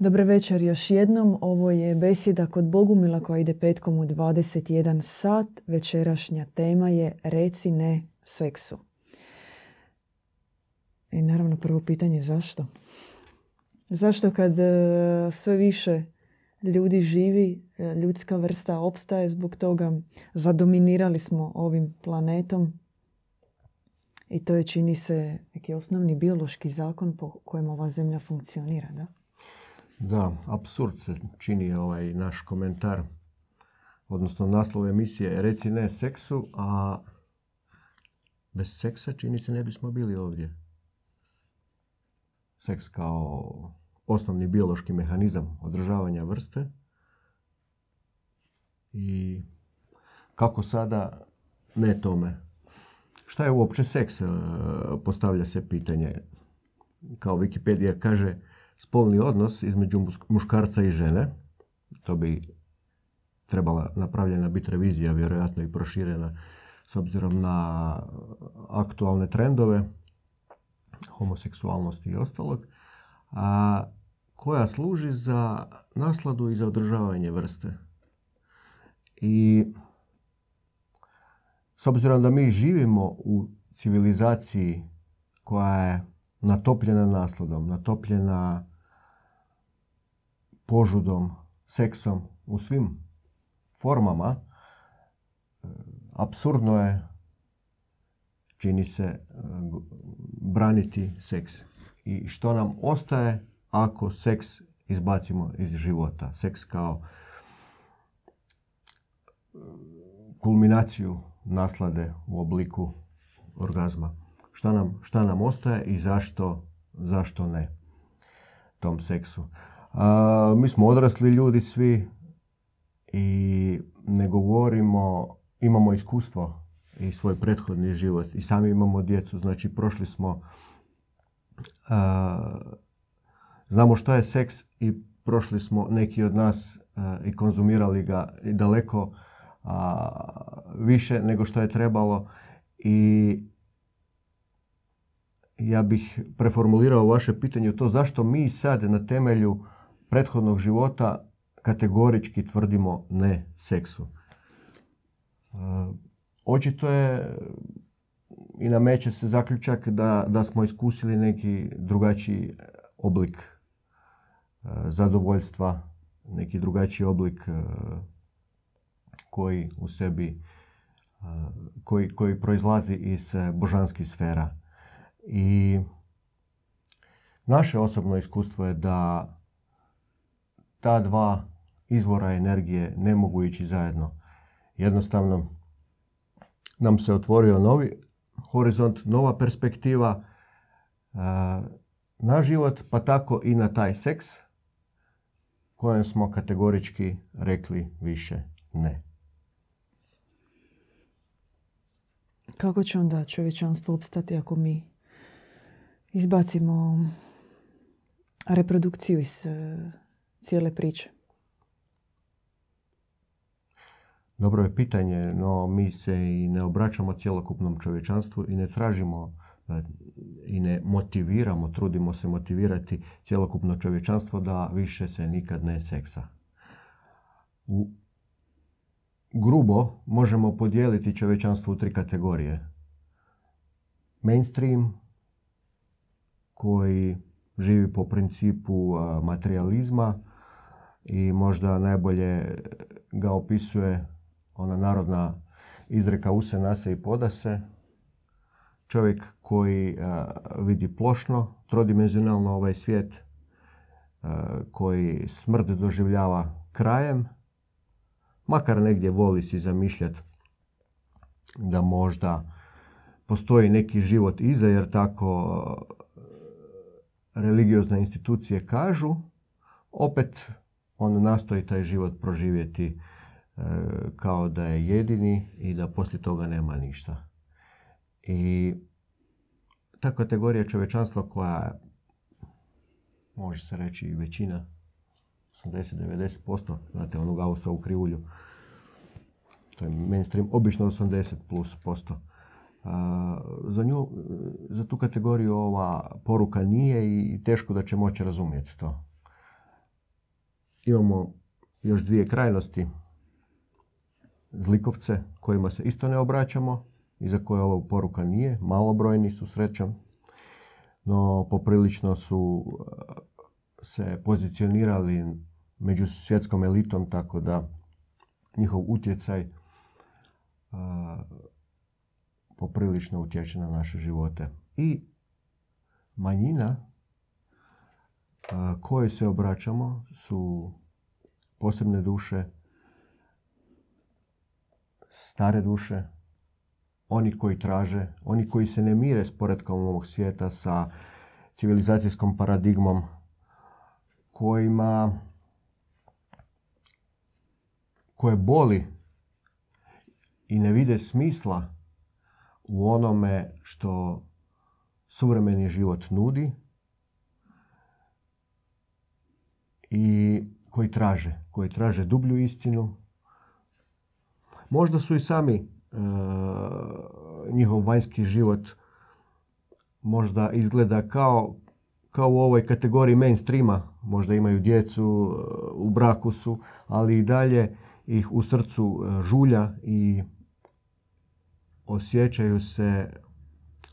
Dobar večer još jednom. Ovo je besjeda kod Bogumila koja ide petkom u 21 sat. Večerašnja tema je Reci ne seksu. I naravno prvo pitanje zašto? Zašto kad e, sve više ljudi živi, e, ljudska vrsta opstaje zbog toga, zadominirali smo ovim planetom i to je čini se neki osnovni biološki zakon po kojem ova zemlja funkcionira, da? Da, absurd se čini ovaj naš komentar, odnosno naslov emisije Reci ne seksu, a bez seksa čini se ne bismo bili ovdje. Seks kao osnovni biološki mehanizam održavanja vrste i kako sada ne tome. Šta je uopće seks? E, postavlja se pitanje. Kao Wikipedia kaže, spolni odnos između muškarca i žene, to bi trebala napravljena biti revizija, vjerojatno i proširena s obzirom na aktualne trendove, homoseksualnosti i ostalog, a koja služi za nasladu i za održavanje vrste. I s obzirom da mi živimo u civilizaciji koja je natopljena nasladom, natopljena požudom, seksom u svim formama, e, apsurdno je, čini se, e, braniti seks. I što nam ostaje ako seks izbacimo iz života? Seks kao e, kulminaciju naslade u obliku orgazma. Šta nam, šta nam ostaje i zašto, zašto ne tom seksu? A, mi smo odrasli ljudi svi i ne govorimo, imamo iskustvo i svoj prethodni život i sami imamo djecu, znači prošli smo, znamo što je seks i prošli smo neki od nas i konzumirali ga i daleko više nego što je trebalo. I ja bih preformulirao vaše pitanje to zašto mi sad na temelju prethodnog života kategorički tvrdimo ne seksu. E, očito je i nameće se zaključak da, da smo iskusili neki drugačiji oblik e, zadovoljstva, neki drugačiji oblik e, koji u sebi koji, koji proizlazi iz božanskih sfera. I naše osobno iskustvo je da ta dva izvora energije ne mogu ići zajedno. Jednostavno nam se otvorio novi horizont, nova perspektiva na život, pa tako i na taj seks kojem smo kategorički rekli više ne. Kako će onda čovječanstvo opstati ako mi izbacimo reprodukciju iz cijele priče? Dobro je pitanje, no mi se i ne obraćamo cjelokupnom čovječanstvu i ne tražimo i ne motiviramo, trudimo se motivirati cjelokupno čovječanstvo da više se nikad ne seksa. U grubo možemo podijeliti čovječanstvo u tri kategorije. Mainstream, koji živi po principu materializma, i možda najbolje ga opisuje ona narodna izreka use, nase i podase. Čovjek koji vidi plošno, trodimenzionalno ovaj svijet, koji smrt doživljava krajem, makar negdje voli si zamišljati da možda postoji neki život iza, jer tako religiozne institucije kažu, opet on nastoji taj život proživjeti e, kao da je jedini i da poslije toga nema ništa. I ta kategorija čovečanstva koja može se reći većina 80-90%, znate onu u krivulju, to je mainstream, obično 80 plus posto. za, nju, za tu kategoriju ova poruka nije i teško da će moći razumjeti to. Imamo još dvije krajnosti. Zlikovce kojima se isto ne obraćamo i za koje ova poruka nije. Malobrojni su srećom, no poprilično su se pozicionirali među svjetskom elitom, tako da njihov utjecaj poprilično utječe na naše živote. I manjina koje se obraćamo su posebne duše, stare duše, oni koji traže, oni koji se ne mire s poredkom ovog svijeta sa civilizacijskom paradigmom kojima koje boli i ne vide smisla u onome što suvremeni život nudi i koji traže, koji traže dublju istinu. Možda su i sami e, njihov vanjski život možda izgleda kao, kao u ovoj kategoriji mainstreama. Možda imaju djecu, e, u braku su, ali i dalje ih u srcu e, žulja i osjećaju se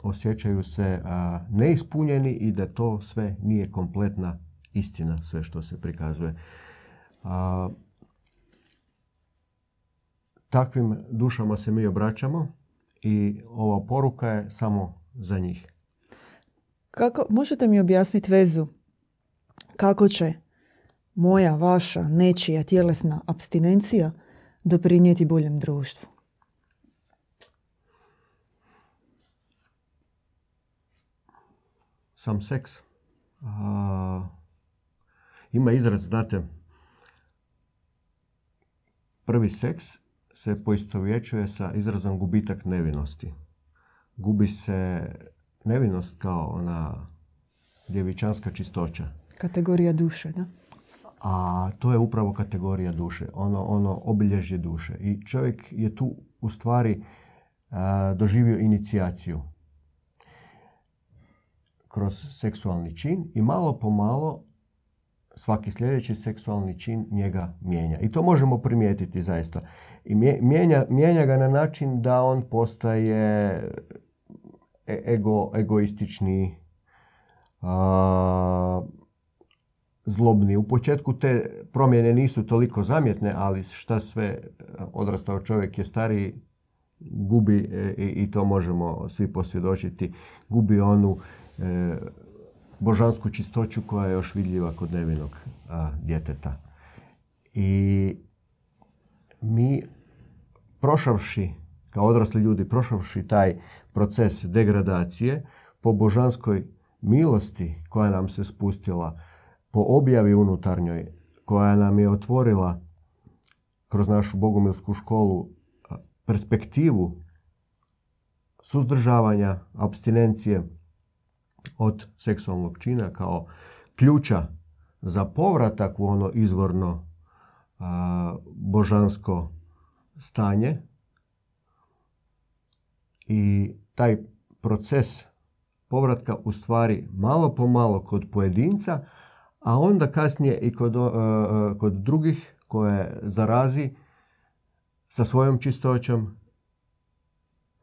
osjećaju se neispunjeni i da to sve nije kompletna istina, sve što se prikazuje. A, takvim dušama se mi obraćamo i ova poruka je samo za njih. Kako, možete mi objasniti vezu kako će moja, vaša, nečija tjelesna abstinencija doprinijeti boljem društvu? Sam seks. A, ima izraz, znate, prvi seks se poistovjećuje sa izrazom gubitak nevinosti. Gubi se nevinost kao ona djevičanska čistoća. Kategorija duše, da? A to je upravo kategorija duše, ono, ono obilježje duše. I čovjek je tu u stvari doživio inicijaciju kroz seksualni čin i malo po malo svaki sljedeći seksualni čin njega mijenja. I to možemo primijetiti zaista. I mijenja, mijenja ga na način da on postaje e, ego, egoistični, a, zlobni. U početku te promjene nisu toliko zamjetne, ali šta sve odrastao čovjek je stariji, gubi e, i to možemo svi posvjedočiti, gubi onu e, božansku čistoću koja je još vidljiva kod nevinog a, djeteta. I mi prošavši, kao odrasli ljudi, prošavši taj proces degradacije po božanskoj milosti koja nam se spustila, po objavi unutarnjoj koja nam je otvorila kroz našu bogomilsku školu perspektivu suzdržavanja, abstinencije, od seksualnog čina kao ključa za povratak u ono izvorno božansko stanje i taj proces povratka u stvari malo po malo kod pojedinca, a onda kasnije i kod, kod drugih koje zarazi sa svojom čistoćom,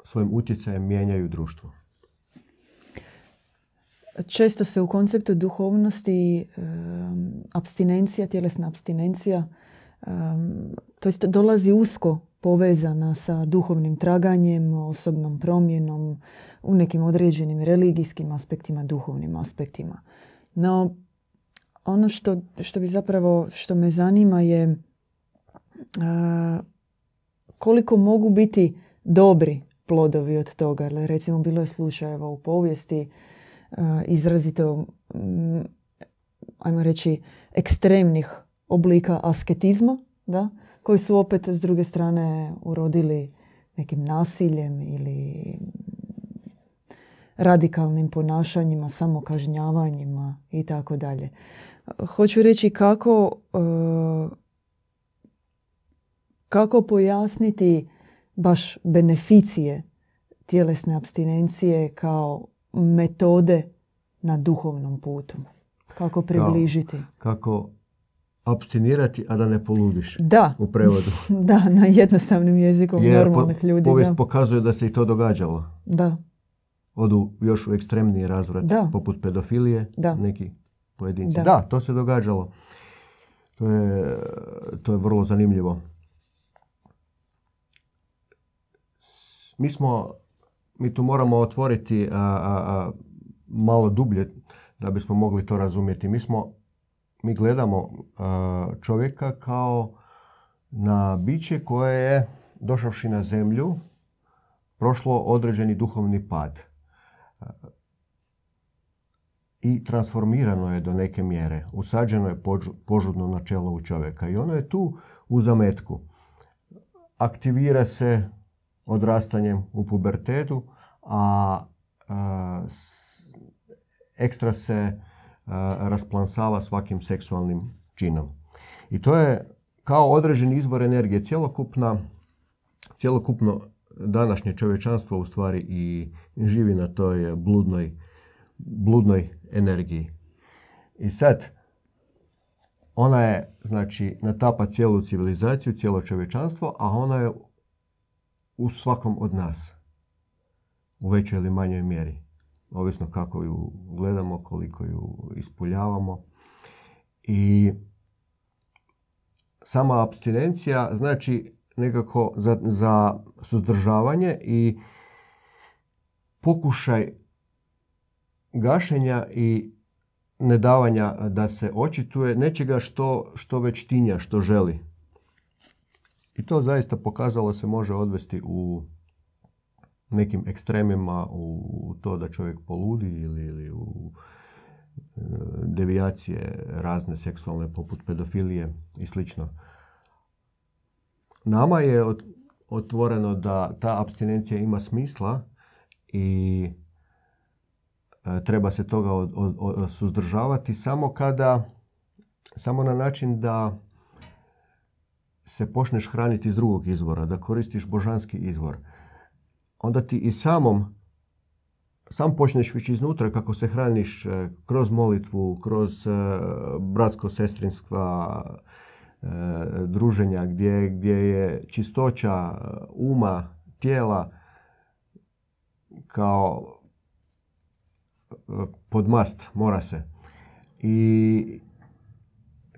svojim utjecajem mijenjaju društvo. Često se u konceptu duhovnosti abstinencija, tjelesna abstinencija, to jest dolazi usko povezana sa duhovnim traganjem, osobnom promjenom, u nekim određenim religijskim aspektima, duhovnim aspektima. No, ono što, što bi zapravo, što me zanima je koliko mogu biti dobri plodovi od toga. Recimo, bilo je slučajeva u povijesti izrazito, mm, ajmo reći, ekstremnih oblika asketizma, da? koji su opet s druge strane urodili nekim nasiljem ili radikalnim ponašanjima, samokažnjavanjima i tako dalje. Hoću reći kako, e, kako pojasniti baš beneficije tjelesne abstinencije kao metode na duhovnom putu? Kako približiti? Kako, abstinirati, a da ne poludiš. Da. U prevodu. Da, na jednostavnim jezikom Jer normalnih ljudi. povijest Da. pokazuje da se i to događalo. da, Odu još u ekstremniji razvrat, Da. poput pedofilije, Da. neki pojedinci. Da. Da. to se događalo. To je, to je vrlo zanimljivo. Mi smo, mi tu moramo otvoriti a, a, a, malo dublje da bismo mogli to razumjeti. Mi smo, mi gledamo a, čovjeka kao na biće koje je došavši na zemlju prošlo određeni duhovni pad i transformirano je do neke mjere. Usađeno je požudno načelo u čovjeka i ono je tu u zametku. Aktivira se odrastanjem u pubertetu, a, s- ekstra se a, rasplansava svakim seksualnim činom. I to je kao određeni izvor energije. Cjelokupna, cjelokupno današnje čovječanstvo u stvari i živi na toj bludnoj, bludnoj energiji. I sad, ona je, znači, natapa cijelu civilizaciju, cijelo čovječanstvo, a ona je u svakom od nas. U većoj ili manjoj mjeri. Ovisno kako ju gledamo, koliko ju ispuljavamo. I sama abstinencija znači nekako za, za suzdržavanje i pokušaj gašenja i nedavanja da se očituje nečega što, što već tinja, što želi. I to zaista pokazalo se može odvesti u nekim ekstremima, u to da čovjek poludi ili, ili u e, devijacije razne seksualne poput pedofilije i slično. Nama je ot- otvoreno da ta abstinencija ima smisla i e, treba se toga od- od- od- suzdržavati samo kada, samo na način da se počneš hraniti iz drugog izvora, da koristiš božanski izvor. Onda ti i samom sam počneš već iznutra kako se hraniš e, kroz molitvu, kroz e, bratsko-sestrinstva, e, druženja gdje, gdje je čistoća uma, tijela kao podmast, mora se. I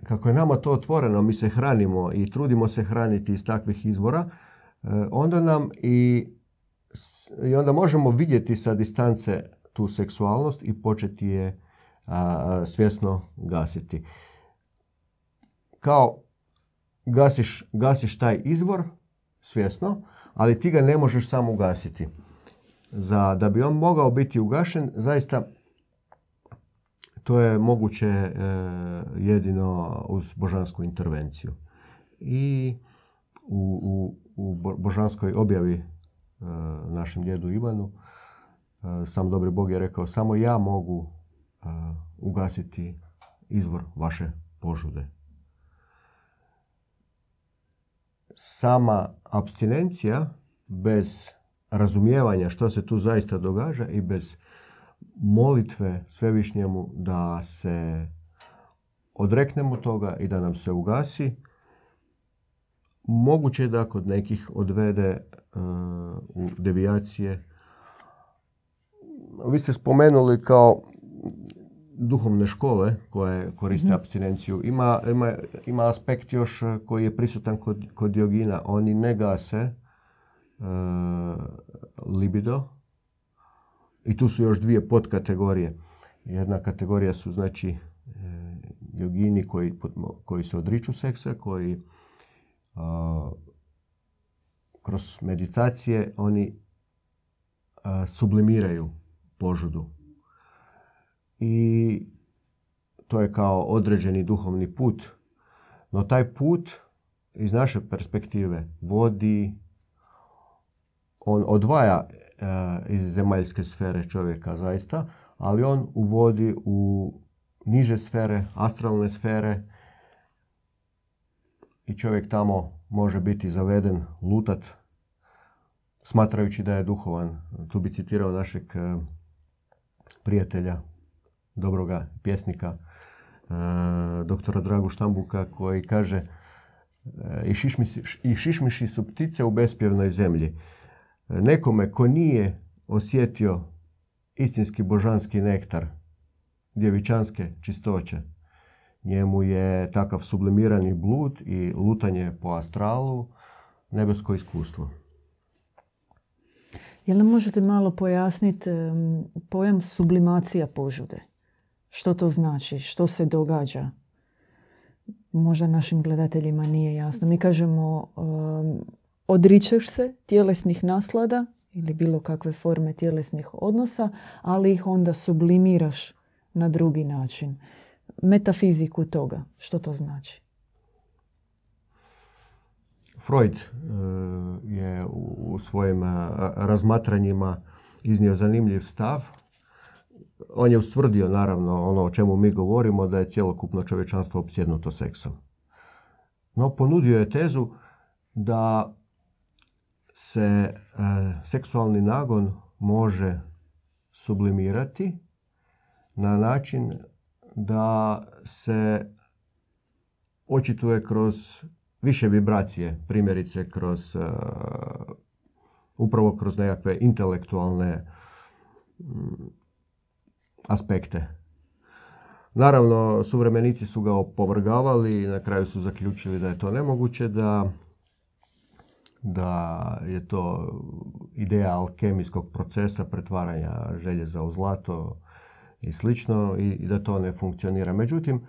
kako je nama to otvoreno, mi se hranimo i trudimo se hraniti iz takvih izvora, e, onda nam i, i onda možemo vidjeti sa distance tu seksualnost i početi je a, svjesno gasiti. Kao gasiš, gasiš taj izvor svjesno, ali ti ga ne možeš sam ugasiti. Za, da bi on mogao biti ugašen, zaista to je moguće e, jedino uz božansku intervenciju. I u, u, u bo- božanskoj objavi e, našem djedu Ivanu, e, sam dobri Bog je rekao, samo ja mogu ugasiti izvor vaše požude. Sama abstinencija bez razumijevanja što se tu zaista događa i bez molitve svevišnjemu da se odreknemo toga i da nam se ugasi, moguće je da kod nekih odvede e, u devijacije. Vi ste spomenuli kao duhovne škole koje koriste abstinenciju. Ima, ima, ima aspekt još e, koji je prisutan kod, kod jogina. Oni ne gase e, libido, i tu su još dvije podkategorije. Jedna kategorija su znači e, jogini koji, koji se odriču seksa, koji a, kroz meditacije oni a, sublimiraju požudu. I to je kao određeni duhovni put. No taj put iz naše perspektive vodi on odvaja e, iz zemaljske sfere čovjeka zaista, ali on uvodi u niže sfere, astralne sfere i čovjek tamo može biti zaveden, lutat, smatrajući da je duhovan. Tu bi citirao našeg e, prijatelja, dobroga pjesnika doktora Dragu Štambuka koji kaže i šišmiši su ptice u bespjevnoj zemlji. Nekome ko nije osjetio istinski božanski nektar djevičanske čistoće, njemu je takav sublimirani blud i lutanje po astralu nebesko iskustvo. Jel nam možete malo pojasniti pojam sublimacija požude? Što to znači? Što se događa? Možda našim gledateljima nije jasno. Mi kažemo odričeš se tjelesnih naslada ili bilo kakve forme tjelesnih odnosa, ali ih onda sublimiraš na drugi način. Metafiziku toga. Što to znači? Freud e, je u svojim e, razmatranjima iznio zanimljiv stav. On je ustvrdio, naravno, ono o čemu mi govorimo, da je cjelokupno čovječanstvo opsjednuto seksom. No, ponudio je tezu da se e, seksualni nagon može sublimirati na način da se očituje kroz više vibracije, primjerice kroz uh, upravo kroz nekakve intelektualne mm, aspekte. Naravno, suvremenici su ga opovrgavali i na kraju su zaključili da je to nemoguće, da, da je to ideja alkemijskog procesa pretvaranja željeza u zlato i slično i da to ne funkcionira. Međutim,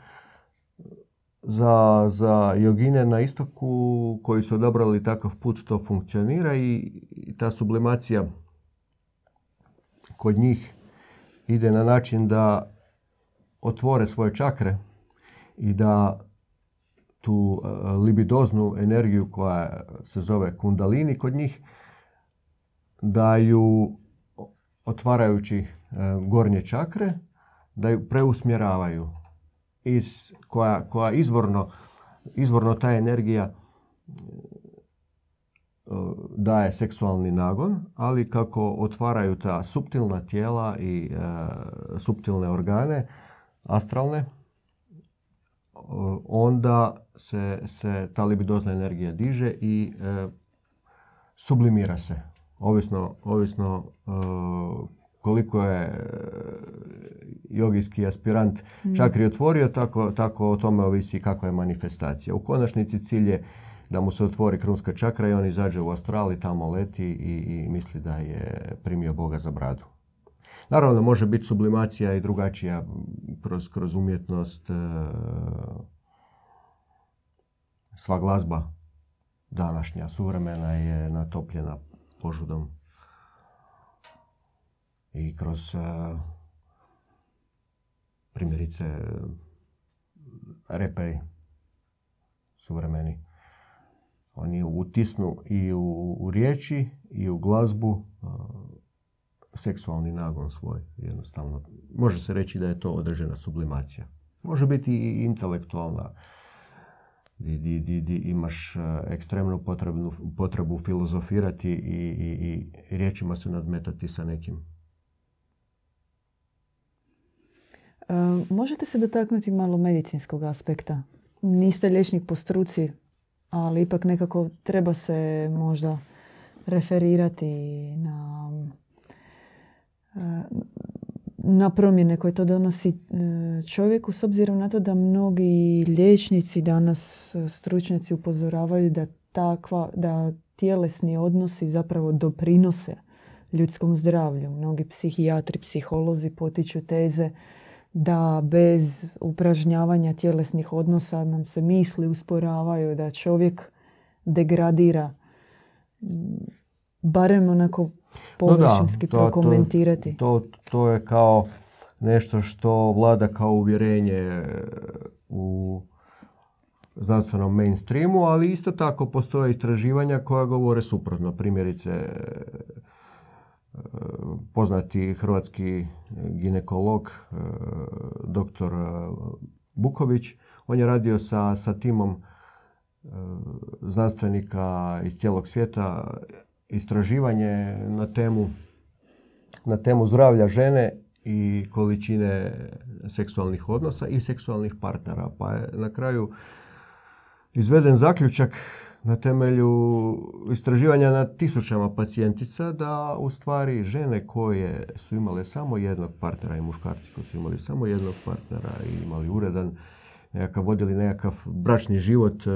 za, za jogine na istoku koji su odabrali takav put to funkcionira i, i ta sublimacija kod njih ide na način da otvore svoje čakre i da tu e, libidoznu energiju koja se zove kundalini kod njih da ju otvarajući e, gornje čakre da ju preusmjeravaju iz, koja, koja izvorno, izvorno ta energija e, daje seksualni nagon, ali kako otvaraju ta suptilna tijela i e, suptilne organe, astralne, onda se, se ta libidozna energija diže i sublimira se. Ovisno, ovisno koliko je e, jogijski aspirant mm. čakri otvorio, tako, tako o tome ovisi kakva je manifestacija. U konačnici cilj je da mu se otvori krunska čakra i on izađe u astral i tamo leti i, i misli da je primio Boga za bradu. Naravno, može biti sublimacija i drugačija kroz, kroz umjetnost. E, sva glazba današnja, suvremena je natopljena požudom i kroz primjerice reperi suvremeni. Oni utisnu i u, u riječi i u glazbu seksualni nagon svoj. Jednostavno, može se reći da je to određena sublimacija. Može biti i intelektualna. Di, di, di, imaš ekstremnu potrebu, potrebu filozofirati i, i, i riječima se nadmetati sa nekim Možete se dotaknuti malo medicinskog aspekta. Niste liječnik po struci, ali ipak nekako treba se možda referirati na, na promjene koje to donosi e, čovjeku s obzirom na to da mnogi liječnici danas e, stručnjaci upozoravaju da takva, da tjelesni odnosi zapravo doprinose ljudskom zdravlju. Mnogi psihijatri, psiholozi potiču teze da bez upražnjavanja tjelesnih odnosa nam se misli usporavaju, da čovjek degradira. Barem onako površinski no prokomentirati. To, to, to je kao nešto što vlada kao uvjerenje u znanstvenom mainstreamu, ali isto tako postoje istraživanja koja govore suprotno. Primjerice, poznati hrvatski ginekolog e, dr. Buković. On je radio sa, sa timom e, znanstvenika iz cijelog svijeta istraživanje na temu, na temu zdravlja žene i količine seksualnih odnosa i seksualnih partnera. Pa je na kraju izveden zaključak na temelju istraživanja na tisućama pacijentica da u stvari žene koje su imale samo jednog partnera i muškarci koji su imali samo jednog partnera i imali uredan nekakav, vodili nekakav bračni život e,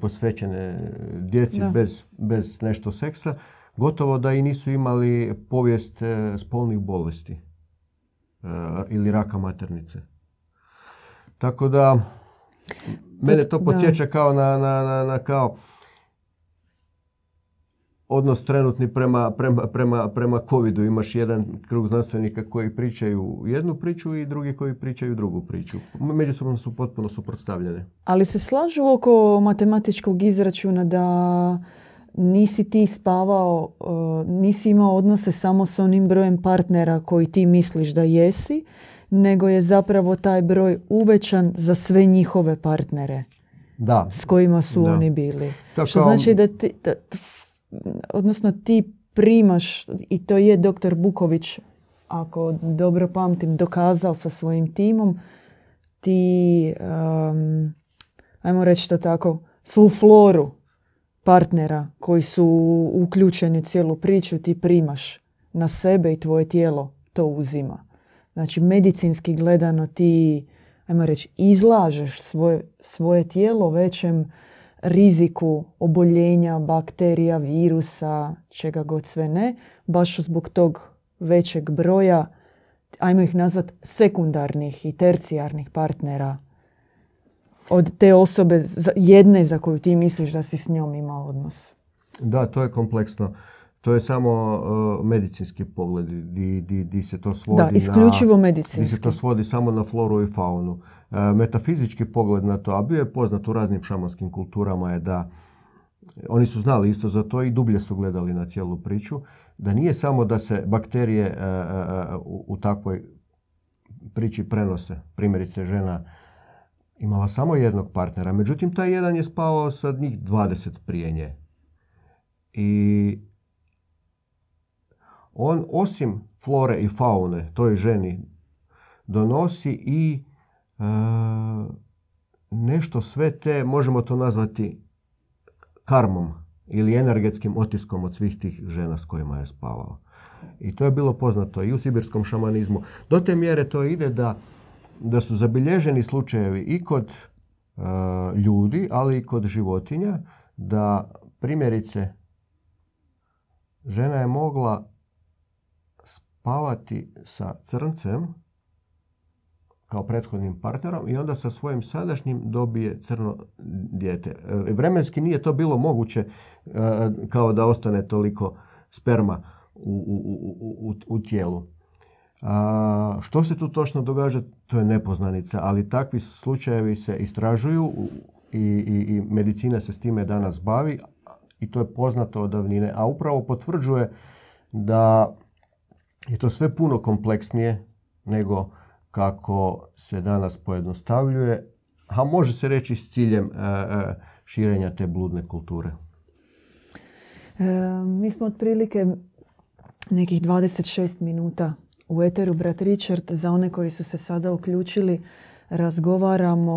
posvećene djeci bez, bez nešto seksa, gotovo da i nisu imali povijest e, spolnih bolesti e, ili raka maternice. Tako da, mene to podsjeća kao na, na, na, na kao odnos trenutni prema, prema, prema, prema covidu. Imaš jedan krug znanstvenika koji pričaju jednu priču i drugi koji pričaju drugu priču. Međusobno su potpuno suprotstavljene. Ali se slažu oko matematičkog izračuna da nisi ti spavao, uh, nisi imao odnose samo s onim brojem partnera koji ti misliš da jesi, nego je zapravo taj broj uvećan za sve njihove partnere da. s kojima su oni bili. Što znači da, ti, da odnosno ti primaš, i to je doktor Buković, ako dobro pamtim, dokazao sa svojim timom, ti, um, ajmo reći to tako, svu floru partnera koji su uključeni u cijelu priču ti primaš na sebe i tvoje tijelo to uzima. Znači, medicinski gledano ti, ajmo reći, izlažeš svoje, svoje tijelo većem riziku oboljenja, bakterija, virusa, čega god sve ne, baš zbog tog većeg broja, ajmo ih nazvat sekundarnih i tercijarnih partnera od te osobe jedne za koju ti misliš da si s njom imao odnos. Da, to je kompleksno. To je samo uh, medicinski pogled di, di, di, se to svodi da, isključivo medicinski. Di se to svodi samo na floru i faunu. Uh, metafizički pogled na to, a bio je poznat u raznim šamanskim kulturama je da oni su znali isto za to i dublje su gledali na cijelu priču, da nije samo da se bakterije uh, u, u takvoj priči prenose. Primjerice žena imala samo jednog partnera, međutim taj jedan je spao sa njih 20 prije nje. I on osim flore i faune toj ženi donosi i e, nešto sve te, možemo to nazvati karmom ili energetskim otiskom od svih tih žena s kojima je spavao. I to je bilo poznato i u sibirskom šamanizmu. Do te mjere to ide da, da su zabilježeni slučajevi i kod e, ljudi, ali i kod životinja, da primjerice žena je mogla spavati sa crncem kao prethodnim partnerom i onda sa svojim sadašnjim dobije crno dijete. E, vremenski nije to bilo moguće e, kao da ostane toliko sperma u, u, u, u tijelu. A, što se tu točno događa, to je nepoznanica, ali takvi slučajevi se istražuju i, i, i medicina se s time danas bavi i to je poznato od davnine, a upravo potvrđuje da je to sve puno kompleksnije nego kako se danas pojednostavljuje, a može se reći s ciljem e, e, širenja te bludne kulture. E, mi smo otprilike nekih 26 minuta u Eteru, brat Richard. Za one koji su se sada uključili, razgovaramo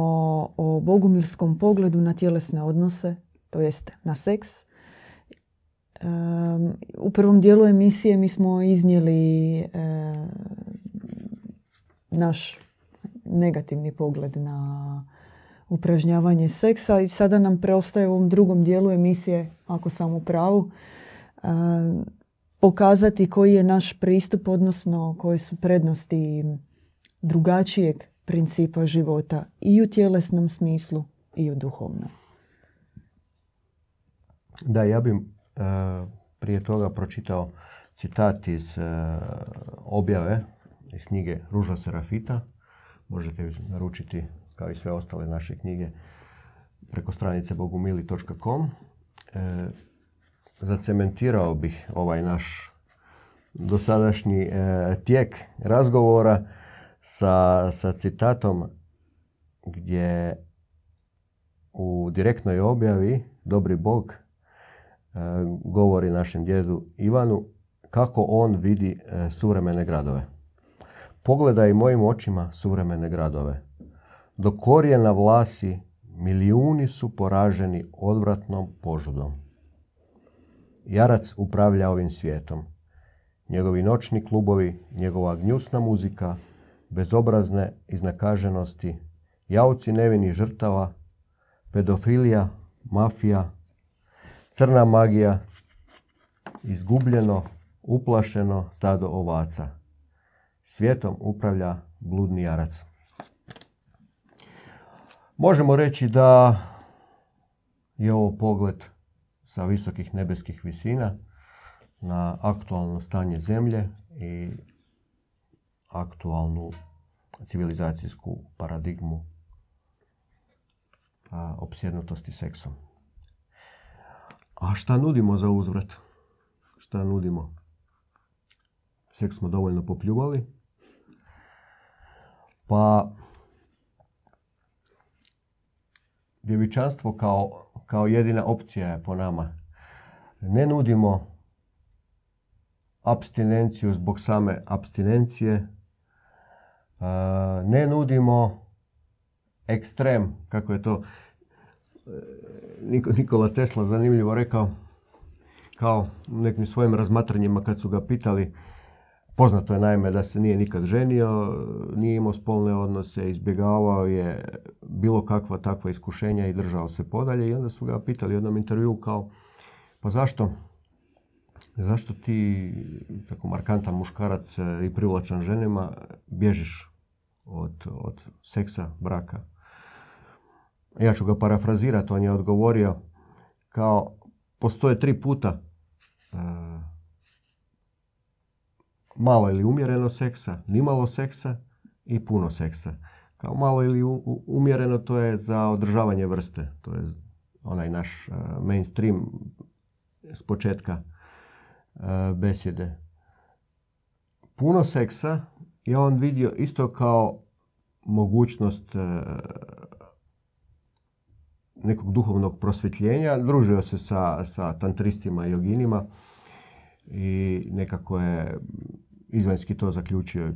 o bogumilskom pogledu na tjelesne odnose, to jest na seks u prvom dijelu emisije mi smo iznijeli naš negativni pogled na upražnjavanje seksa i sada nam preostaje u ovom drugom dijelu emisije, ako sam u pravu, pokazati koji je naš pristup, odnosno koje su prednosti drugačijeg principa života i u tjelesnom smislu i u duhovnom. Da, ja bih E, prije toga pročitao citat iz e, objave iz knjige Ruža Serafita. Možete ju naručiti kao i sve ostale naše knjige preko stranice bogumili.com. E, zacementirao bih ovaj naš dosadašnji tijek razgovora sa, sa citatom gdje u direktnoj objavi Dobri Bog E, govori našem djedu Ivanu kako on vidi e, suvremene gradove. Pogledaj mojim očima suvremene gradove. Do korijena vlasi milijuni su poraženi odvratnom požudom. Jarac upravlja ovim svijetom. Njegovi noćni klubovi, njegova gnjusna muzika, bezobrazne iznakaženosti, jauci nevinih žrtava, pedofilija, mafija, crna magija, izgubljeno, uplašeno stado ovaca. Svijetom upravlja bludni jarac. Možemo reći da je ovo pogled sa visokih nebeskih visina na aktualno stanje zemlje i aktualnu civilizacijsku paradigmu opsjednutosti seksom. A šta nudimo za uzvrat? Šta nudimo? Seks smo dovoljno popljuvali. Pa djevičanstvo kao, kao jedina opcija je po nama. Ne nudimo abstinenciju zbog same abstinencije. Ne nudimo ekstrem, kako je to Nikola Tesla zanimljivo rekao, kao u nekim svojim razmatranjima kad su ga pitali, poznato je naime da se nije nikad ženio, nije imao spolne odnose, izbjegavao je bilo kakva takva iskušenja i držao se podalje i onda su ga pitali u jednom intervju kao, pa zašto, zašto ti, tako markantan muškarac i privlačan ženima, bježiš od, od seksa, braka? ja ću ga parafrazirati, on je odgovorio kao postoje tri puta e, malo ili umjereno seksa, nimalo seksa i puno seksa. Kao malo ili umjereno to je za održavanje vrste, to je onaj naš uh, mainstream s početka uh, besjede. Puno seksa je on vidio isto kao mogućnost nekog duhovnog prosvjetljenja. Družio se sa, sa tantristima i joginima i nekako je izvanjski to zaključio,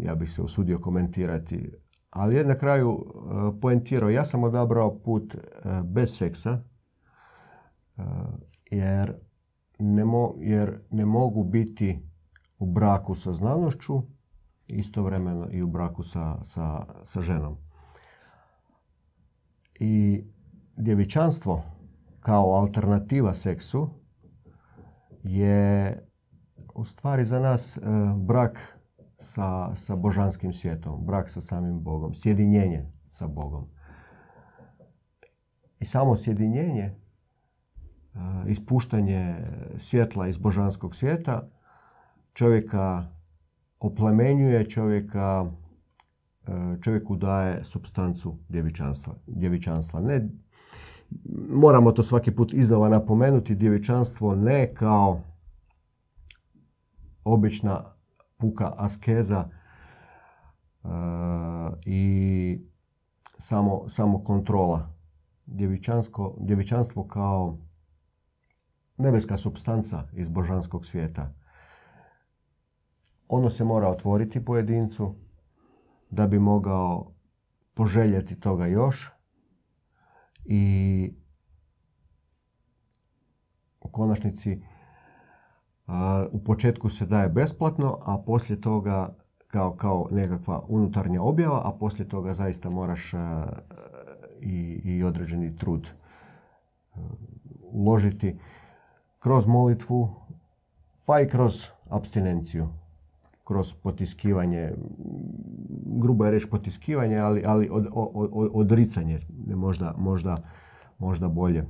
ja bih se usudio komentirati. Ali na kraju e, poentirao, ja sam odabrao put e, bez seksa, e, jer ne, jer ne mogu biti u braku sa znanošću, istovremeno i u braku sa, sa, sa ženom. I djevičanstvo kao alternativa seksu je u stvari za nas e, brak sa, sa božanskim svijetom, brak sa samim Bogom, sjedinjenje sa Bogom. I samo sjedinjenje, e, ispuštanje svjetla iz božanskog svijeta čovjeka oplemenjuje, čovjeka, e, čovjeku daje substancu djevičanstva. djevičanstva. Ne moramo to svaki put iznova napomenuti, djevičanstvo ne kao obična puka askeza e, i samo, samo kontrola. djevičanstvo kao nebeska substanca iz božanskog svijeta. Ono se mora otvoriti pojedincu da bi mogao poželjeti toga još i u konačnici u početku se daje besplatno, a poslije toga kao, kao nekakva unutarnja objava, a poslije toga zaista moraš i, i određeni trud uložiti kroz molitvu, pa i kroz abstinenciju, kroz potiskivanje, grubo je reći potiskivanje, ali, ali od, od, odricanje, možda, možda, možda bolje.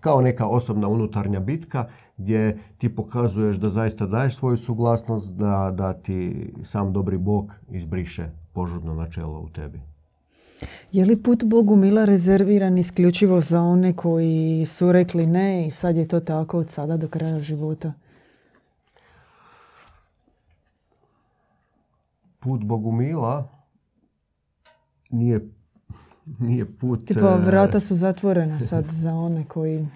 Kao neka osobna unutarnja bitka gdje ti pokazuješ da zaista daješ svoju suglasnost da, da ti sam dobri Bog izbriše požudno načelo u tebi. Je li put Bogu mila rezerviran isključivo za one koji su rekli ne i sad je to tako od sada do kraja života? Put Bogumila nije, nije put... Tipo, e, vrata su zatvorena sad za one koji...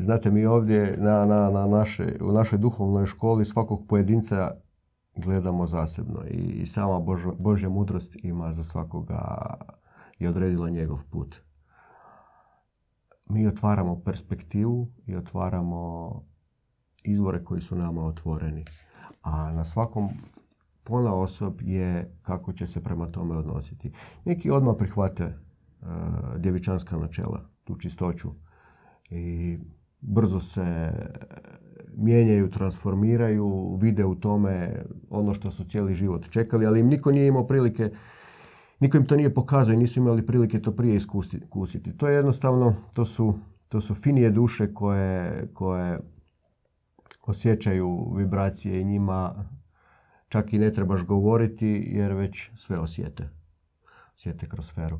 Znate, mi ovdje na, na, na naše, u našoj duhovnoj školi svakog pojedinca gledamo zasebno i, i sama Božo, Božja mudrost ima za svakoga i odredila njegov put. Mi otvaramo perspektivu i otvaramo izvore koji su nama otvoreni. A na svakom pona osob je kako će se prema tome odnositi. Neki odmah prihvate uh, djevičanska načela, tu čistoću i brzo se mijenjaju, transformiraju, vide u tome ono što su cijeli život čekali, ali im niko nije imao prilike, niko im to nije pokazao i nisu imali prilike to prije iskusiti. To je jednostavno, to su, to su finije duše koje, koje osjećaju vibracije i njima čak i ne trebaš govoriti jer već sve osjete. Osjete kroz sferu.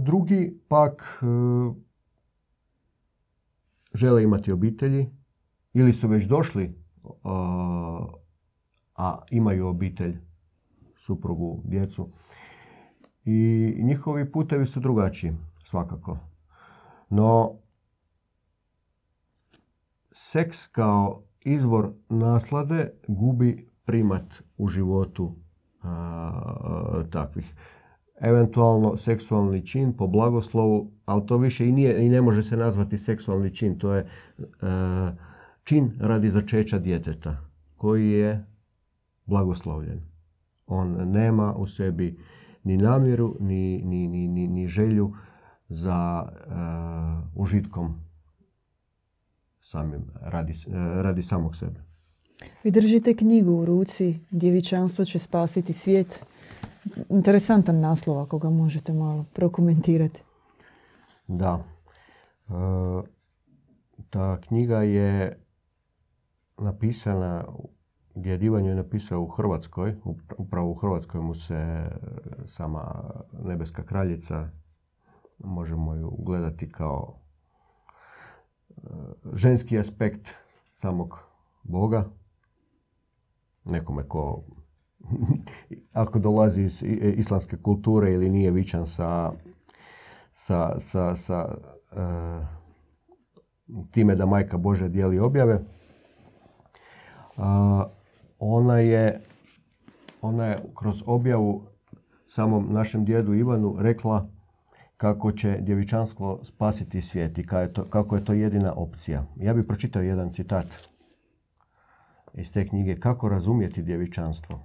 Drugi pak e, žele imati obitelji ili su već došli, a imaju obitelj, suprugu, djecu. I njihovi putevi su drugačiji, svakako. No, seks kao izvor naslade gubi primat u životu takvih eventualno seksualni čin po blagoslovu, ali to više i, nije, i ne može se nazvati seksualni čin. To je e, čin radi začeća djeteta koji je blagoslovljen. On nema u sebi ni namjeru, ni, ni, ni, ni želju za e, užitkom samim, radi, e, radi samog sebe. Vi držite knjigu u ruci, djevičanstvo će spasiti svijet interesantan naslov ako ga možete malo prokomentirati. Da. E, ta knjiga je napisana, Djedivanju je napisao u Hrvatskoj, upravo u Hrvatskoj mu se sama nebeska kraljica, možemo ju gledati kao e, ženski aspekt samog Boga, nekome ko ako dolazi iz islamske kulture ili nije vičan sa, sa, sa, sa uh, time da majka Bože dijeli objave. Uh, ona je ona je kroz objavu samom našem djedu Ivanu rekla kako će djevičanstvo spasiti svijet i kako je to jedina opcija. Ja bih pročitao jedan citat iz te knjige Kako razumjeti djevičanstvo.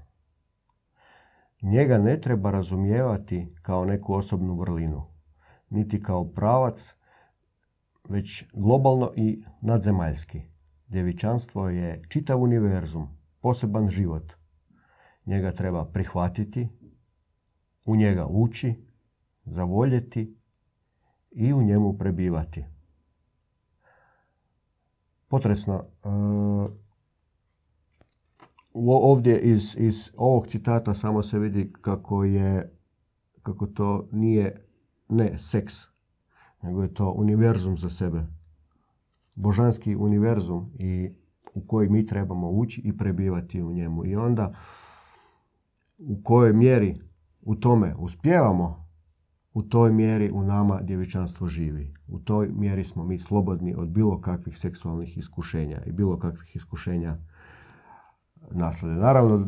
Njega ne treba razumijevati kao neku osobnu vrlinu, niti kao pravac, već globalno i nadzemaljski. Djevičanstvo je čitav univerzum, poseban život. Njega treba prihvatiti, u njega ući, zavoljeti i u njemu prebivati. Potresno, e, ovdje iz, iz ovog citata samo se vidi kako je kako to nije ne seks, nego je to univerzum za sebe. Božanski univerzum i u koji mi trebamo ući i prebivati u njemu. I onda u kojoj mjeri u tome uspijevamo, u toj mjeri u nama djevičanstvo živi. U toj mjeri smo mi slobodni od bilo kakvih seksualnih iskušenja i bilo kakvih iskušenja naslade. Naravno,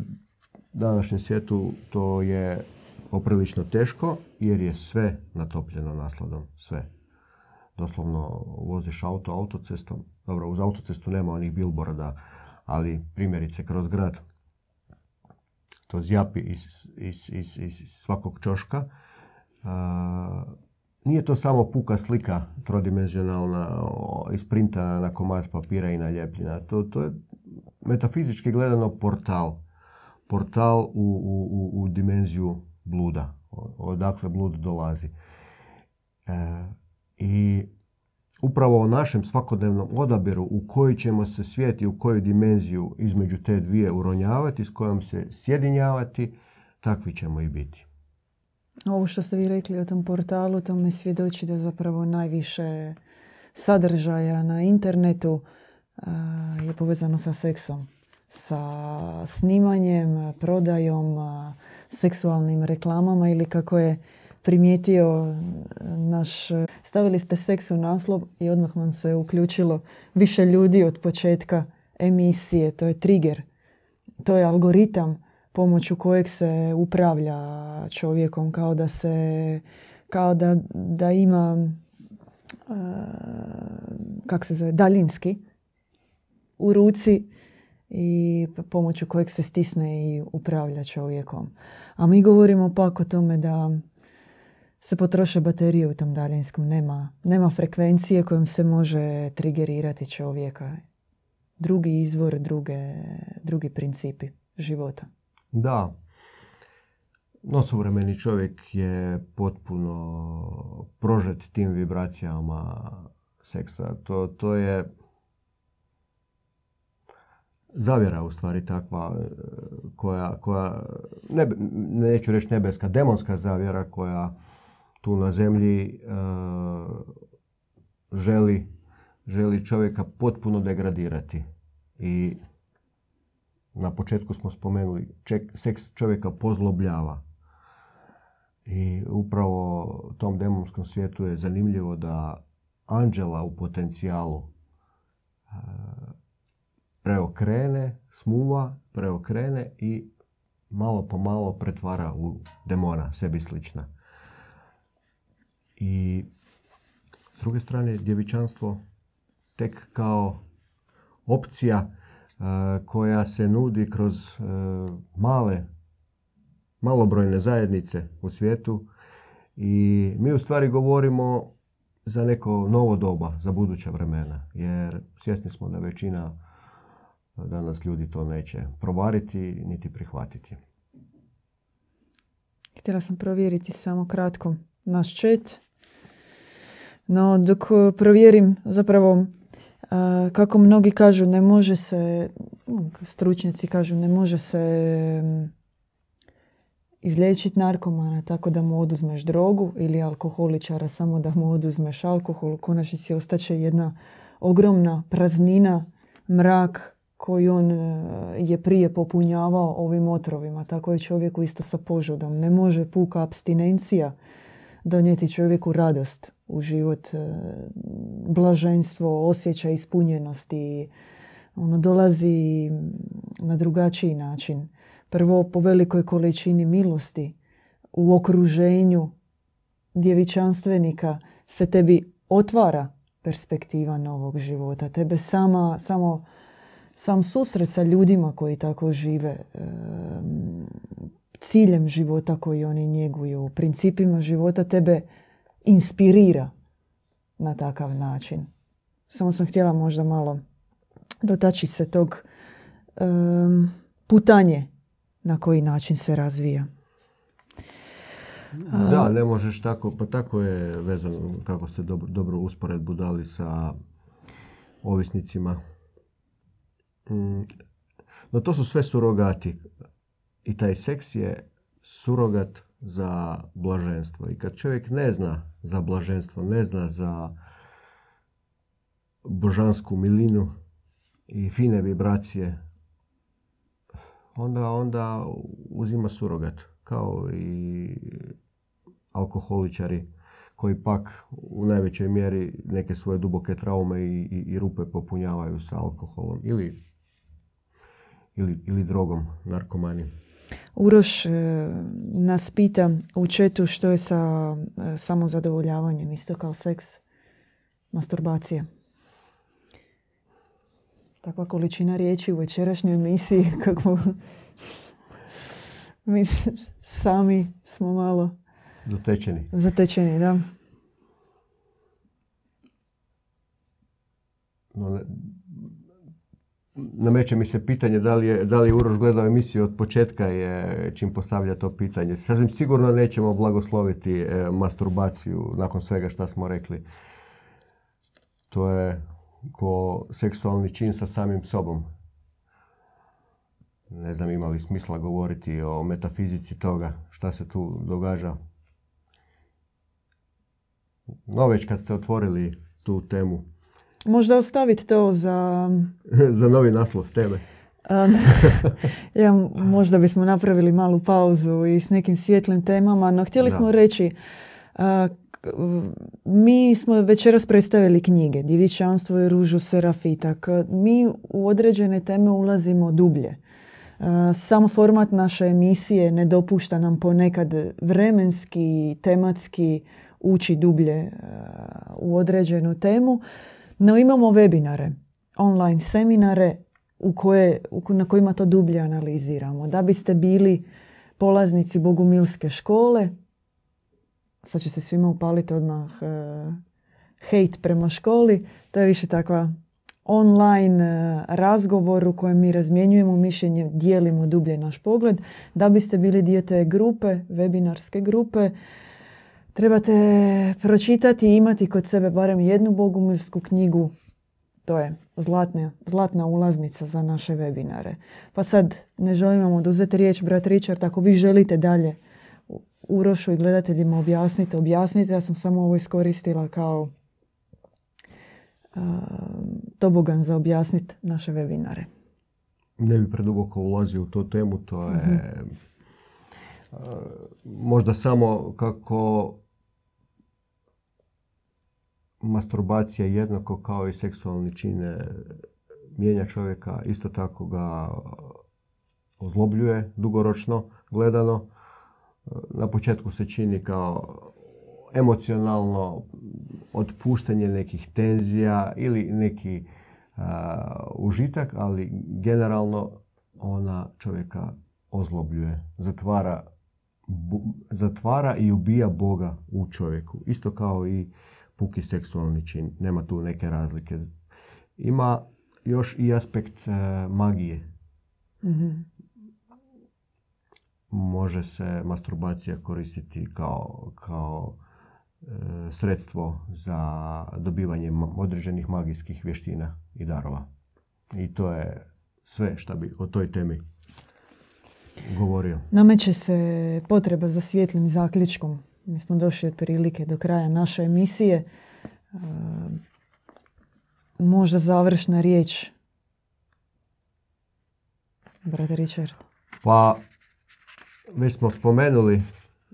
današnjem svijetu to je poprilično teško jer je sve natopljeno nasladom. Sve. Doslovno voziš auto autocestom. Dobro, uz autocestu nema onih bilborda, ali primjerice kroz grad to zjapi iz, iz, iz, iz svakog čoška. Nije to samo puka slika trodimenzionalna, isprintana na komad papira i naljepljena. To, to je metafizički gledano portal. Portal u, u, u dimenziju bluda. Odakle blud dolazi. E, I upravo o našem svakodnevnom odabiru u koji ćemo se svijet i u koju dimenziju između te dvije uronjavati, s kojom se sjedinjavati, takvi ćemo i biti. Ovo što ste vi rekli o tom portalu, to me svjedoči da zapravo najviše sadržaja na internetu je povezano sa seksom, sa snimanjem, prodajom, seksualnim reklamama ili kako je primijetio naš... Stavili ste seks u naslov i odmah vam se uključilo više ljudi od početka emisije. To je trigger. to je algoritam pomoću kojeg se upravlja čovjekom kao da se kao da, da ima uh, kak se zove daljinski u ruci i pomoću kojeg se stisne i upravlja čovjekom. A mi govorimo pak o tome da se potroše baterije u tom daljinskom. Nema, nema frekvencije kojom se može trigerirati čovjeka. Drugi izvor, druge, drugi principi života. Da. No, suvremeni čovjek je potpuno prožet tim vibracijama seksa. To, to je zavjera u stvari takva e, koja, koja ne, neću reći nebeska, demonska zavjera koja tu na zemlji uh, želi, želi čovjeka potpuno degradirati. I na početku smo spomenuli, ček, seks čovjeka pozlobljava. I upravo u tom demonskom svijetu je zanimljivo da anđela u potencijalu preokrene, smuva, preokrene i malo po malo pretvara u demona, sebi slična. I s druge strane, djevičanstvo tek kao opcija koja se nudi kroz e, male, malobrojne zajednice u svijetu i mi u stvari govorimo za neko novo doba, za buduća vremena, jer svjesni smo da većina danas ljudi to neće provariti niti prihvatiti. Htjela sam provjeriti samo kratko naš chat. No, dok e, provjerim zapravo e, kako mnogi kažu ne može se, stručnjaci kažu ne može se izliječiti narkomana tako da mu oduzmeš drogu ili alkoholičara samo da mu oduzmeš alkohol. U konačnici ostaće jedna ogromna praznina, mrak koji on e, je prije popunjavao ovim otrovima. Tako je čovjeku isto sa požudom. Ne može puka abstinencija donijeti čovjeku radost u život, e, blaženstvo, osjećaj ispunjenosti. Ono dolazi na drugačiji način. Prvo po velikoj količini milosti u okruženju djevičanstvenika se tebi otvara perspektiva novog života. Tebe sama, samo sam susret sa ljudima koji tako žive, ciljem života koji oni njeguju, principima života tebe inspirira na takav način. Samo sam htjela možda malo dotaći se tog putanje na koji način se razvija. Da, ne možeš tako, pa tako je vezano kako ste dobro, dobro usporedbu dali sa ovisnicima Mm, no to su sve surogati. I taj seks je surogat za blaženstvo. I kad čovjek ne zna za blaženstvo, ne zna za božansku milinu i fine vibracije, onda, onda uzima surogat. Kao i alkoholičari koji pak u najvećoj mjeri neke svoje duboke traume i, i, i rupe popunjavaju sa alkoholom. Ili ili, ili drogom, narkomani. Uroš e, nas pita u četu što je sa e, samozadovoljavanjem, isto kao seks, masturbacija. Takva količina riječi u večerašnjoj emisiji kako mi sami smo malo zatečeni. Zatečeni, da. No, nameće mi se pitanje da li je, da li je Uroš gledao emisiju od početka je čim postavlja to pitanje. Sasvim sigurno nećemo blagosloviti e, masturbaciju nakon svega što smo rekli. To je ko seksualni čin sa samim sobom. Ne znam ima li smisla govoriti o metafizici toga, šta se tu događa. No već kad ste otvorili tu temu, Možda ostaviti to za... za novi naslov teme. ja, možda bismo napravili malu pauzu i s nekim svjetlim temama, no htjeli smo reći mi smo večeras predstavili knjige Djevičanstvo i ružu serafitak. Mi u određene teme ulazimo dublje. Sam format naše emisije ne dopušta nam ponekad vremenski, tematski ući dublje u određenu temu, no imamo webinare, online seminare u koje, na kojima to dublje analiziramo. Da biste bili polaznici Bogumilske škole, sad će se svima upaliti odmah uh, hejt prema školi, to je više takva online e, razgovor u kojem mi razmjenjujemo mišljenje, dijelimo dublje naš pogled. Da biste bili dio grupe, webinarske grupe, trebate pročitati i imati kod sebe barem jednu bogumilsku knjigu. To je zlatna, zlatna ulaznica za naše webinare. Pa sad ne želim vam oduzeti riječ, brat Richard, ako vi želite dalje Urošu i gledateljima objasnite, objasnite. Ja sam samo ovo iskoristila kao tobogan za objasniti naše webinare. Ne bi preduboko ulazio u tu temu, to je mhm. Možda samo kako masturbacija jednako kao i seksualni čine mijenja čovjeka, isto tako ga ozlobljuje dugoročno gledano. Na početku se čini kao emocionalno otpuštanje nekih tenzija ili neki užitak, ali generalno ona čovjeka ozlobljuje, zatvara, zatvara i ubija Boga u čovjeku. Isto kao i puki seksualni čin. Nema tu neke razlike. Ima još i aspekt e, magije. mm Može se masturbacija koristiti kao, kao e, sredstvo za dobivanje određenih magijskih vještina i darova. I to je sve što bi o toj temi govorio. Nameće se potreba za svjetlim zaključkom mi smo došli otprilike do kraja naše emisije. E, možda završna riječ. Brate Richard. Pa, već smo spomenuli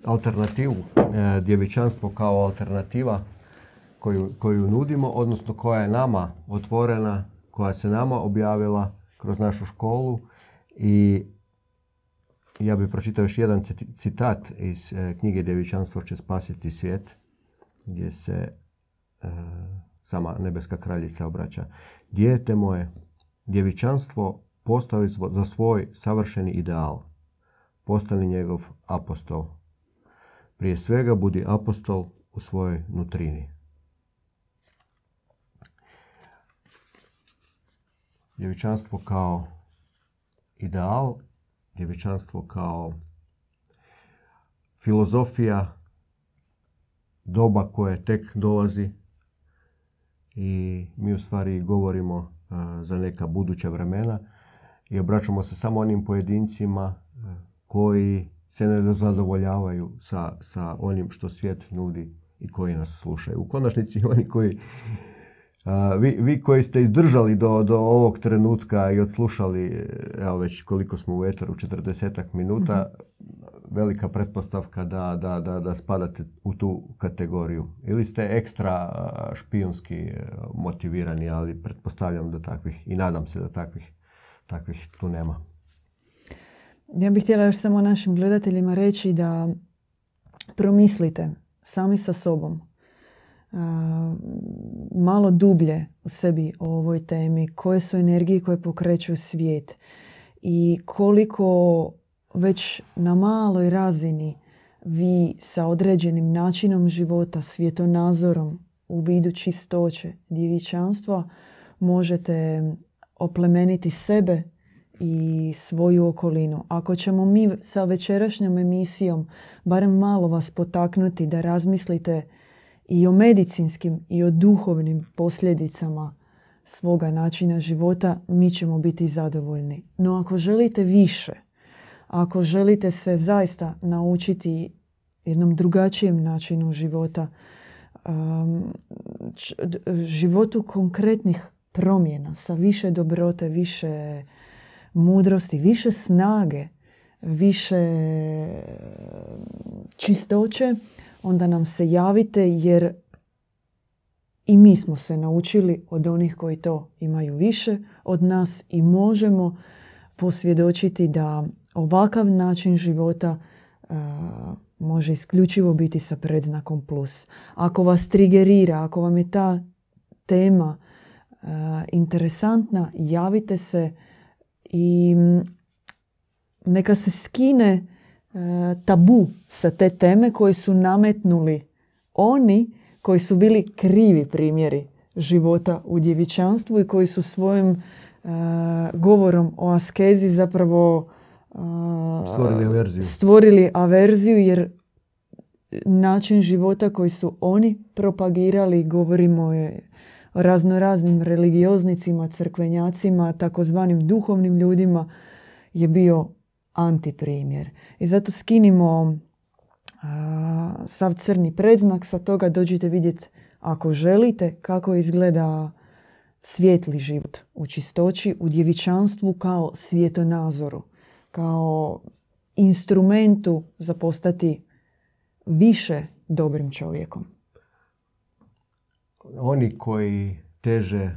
alternativu, e, djevičanstvo kao alternativa koju, koju nudimo, odnosno koja je nama otvorena, koja se nama objavila kroz našu školu i ja bih pročitao još jedan citat iz e, knjige Djevičanstvo će spasiti svijet, gdje se e, sama nebeska kraljica obraća. Dijete moje, djevičanstvo postavi za svoj savršeni ideal. Postani njegov apostol. Prije svega budi apostol u svojoj nutrini. Djevičanstvo kao ideal djevičanstvo kao filozofija doba koje tek dolazi i mi u stvari govorimo za neka buduća vremena i obraćamo se samo onim pojedincima koji se ne zadovoljavaju sa, sa onim što svijet nudi i koji nas slušaju. U konačnici oni koji vi, vi koji ste izdržali do, do ovog trenutka i odslušali, evo već koliko smo u eteru, 40 minuta, mhm. velika pretpostavka da, da, da, da spadate u tu kategoriju. Ili ste ekstra špijunski e, motivirani, ali pretpostavljam da takvih, i nadam se da takvih, takvih tu nema. Ja bih htjela još samo našim gledateljima reći da promislite sami sa sobom malo dublje u sebi o ovoj temi, koje su energije koje pokreću svijet i koliko već na maloj razini vi sa određenim načinom života, svjetonazorom u vidu čistoće, djevičanstva možete oplemeniti sebe i svoju okolinu. Ako ćemo mi sa večerašnjom emisijom barem malo vas potaknuti da razmislite i o medicinskim i o duhovnim posljedicama svoga načina života, mi ćemo biti zadovoljni. No ako želite više, ako želite se zaista naučiti jednom drugačijem načinu života, um, životu konkretnih promjena, sa više dobrote, više mudrosti, više snage, više čistoće, onda nam se javite jer i mi smo se naučili od onih koji to imaju više od nas i možemo posvjedočiti da ovakav način života može isključivo biti sa predznakom plus. Ako vas trigerira, ako vam je ta tema interesantna, javite se i neka se skine tabu sa te teme koje su nametnuli oni koji su bili krivi primjeri života u djevičanstvu i koji su svojim govorom o askezi zapravo stvorili averziju. stvorili averziju jer način života koji su oni propagirali, govorimo je o raznoraznim religioznicima, crkvenjacima, takozvanim duhovnim ljudima, je bio antiprimjer. I zato skinimo sav crni predznak, sa toga dođite vidjeti ako želite kako izgleda svijetli život u čistoći, u djevičanstvu kao svjetonazoru, kao instrumentu za postati više dobrim čovjekom. Oni koji teže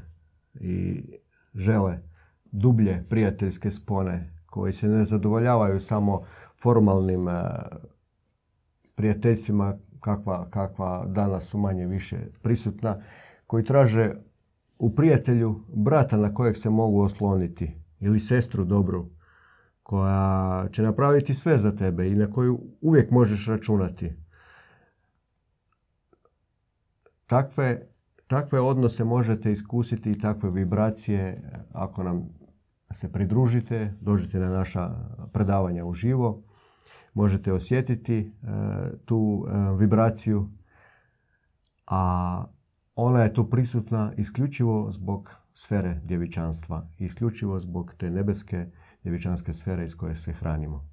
i žele dublje prijateljske spone, koji se ne zadovoljavaju samo formalnim eh, prijateljstvima kakva, kakva danas su manje više prisutna, koji traže u prijatelju brata na kojeg se mogu osloniti ili sestru dobru koja će napraviti sve za tebe i na koju uvijek možeš računati. Takve, takve odnose možete iskusiti i takve vibracije ako nam se pridružite, dođete na naša predavanja u živo, možete osjetiti e, tu e, vibraciju, a ona je tu prisutna isključivo zbog sfere djevičanstva, isključivo zbog te nebeske djevičanske sfere iz koje se hranimo.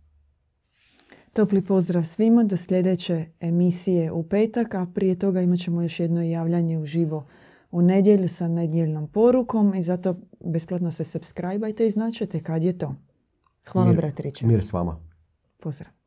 Topli pozdrav svima do sljedeće emisije u petak, a prije toga imat ćemo još jedno javljanje u živo u nedjelju sa nedjeljnom porukom i zato besplatno se subscribe i značete kad je to. Hvala, mir, brat Mir s vama. Pozdrav.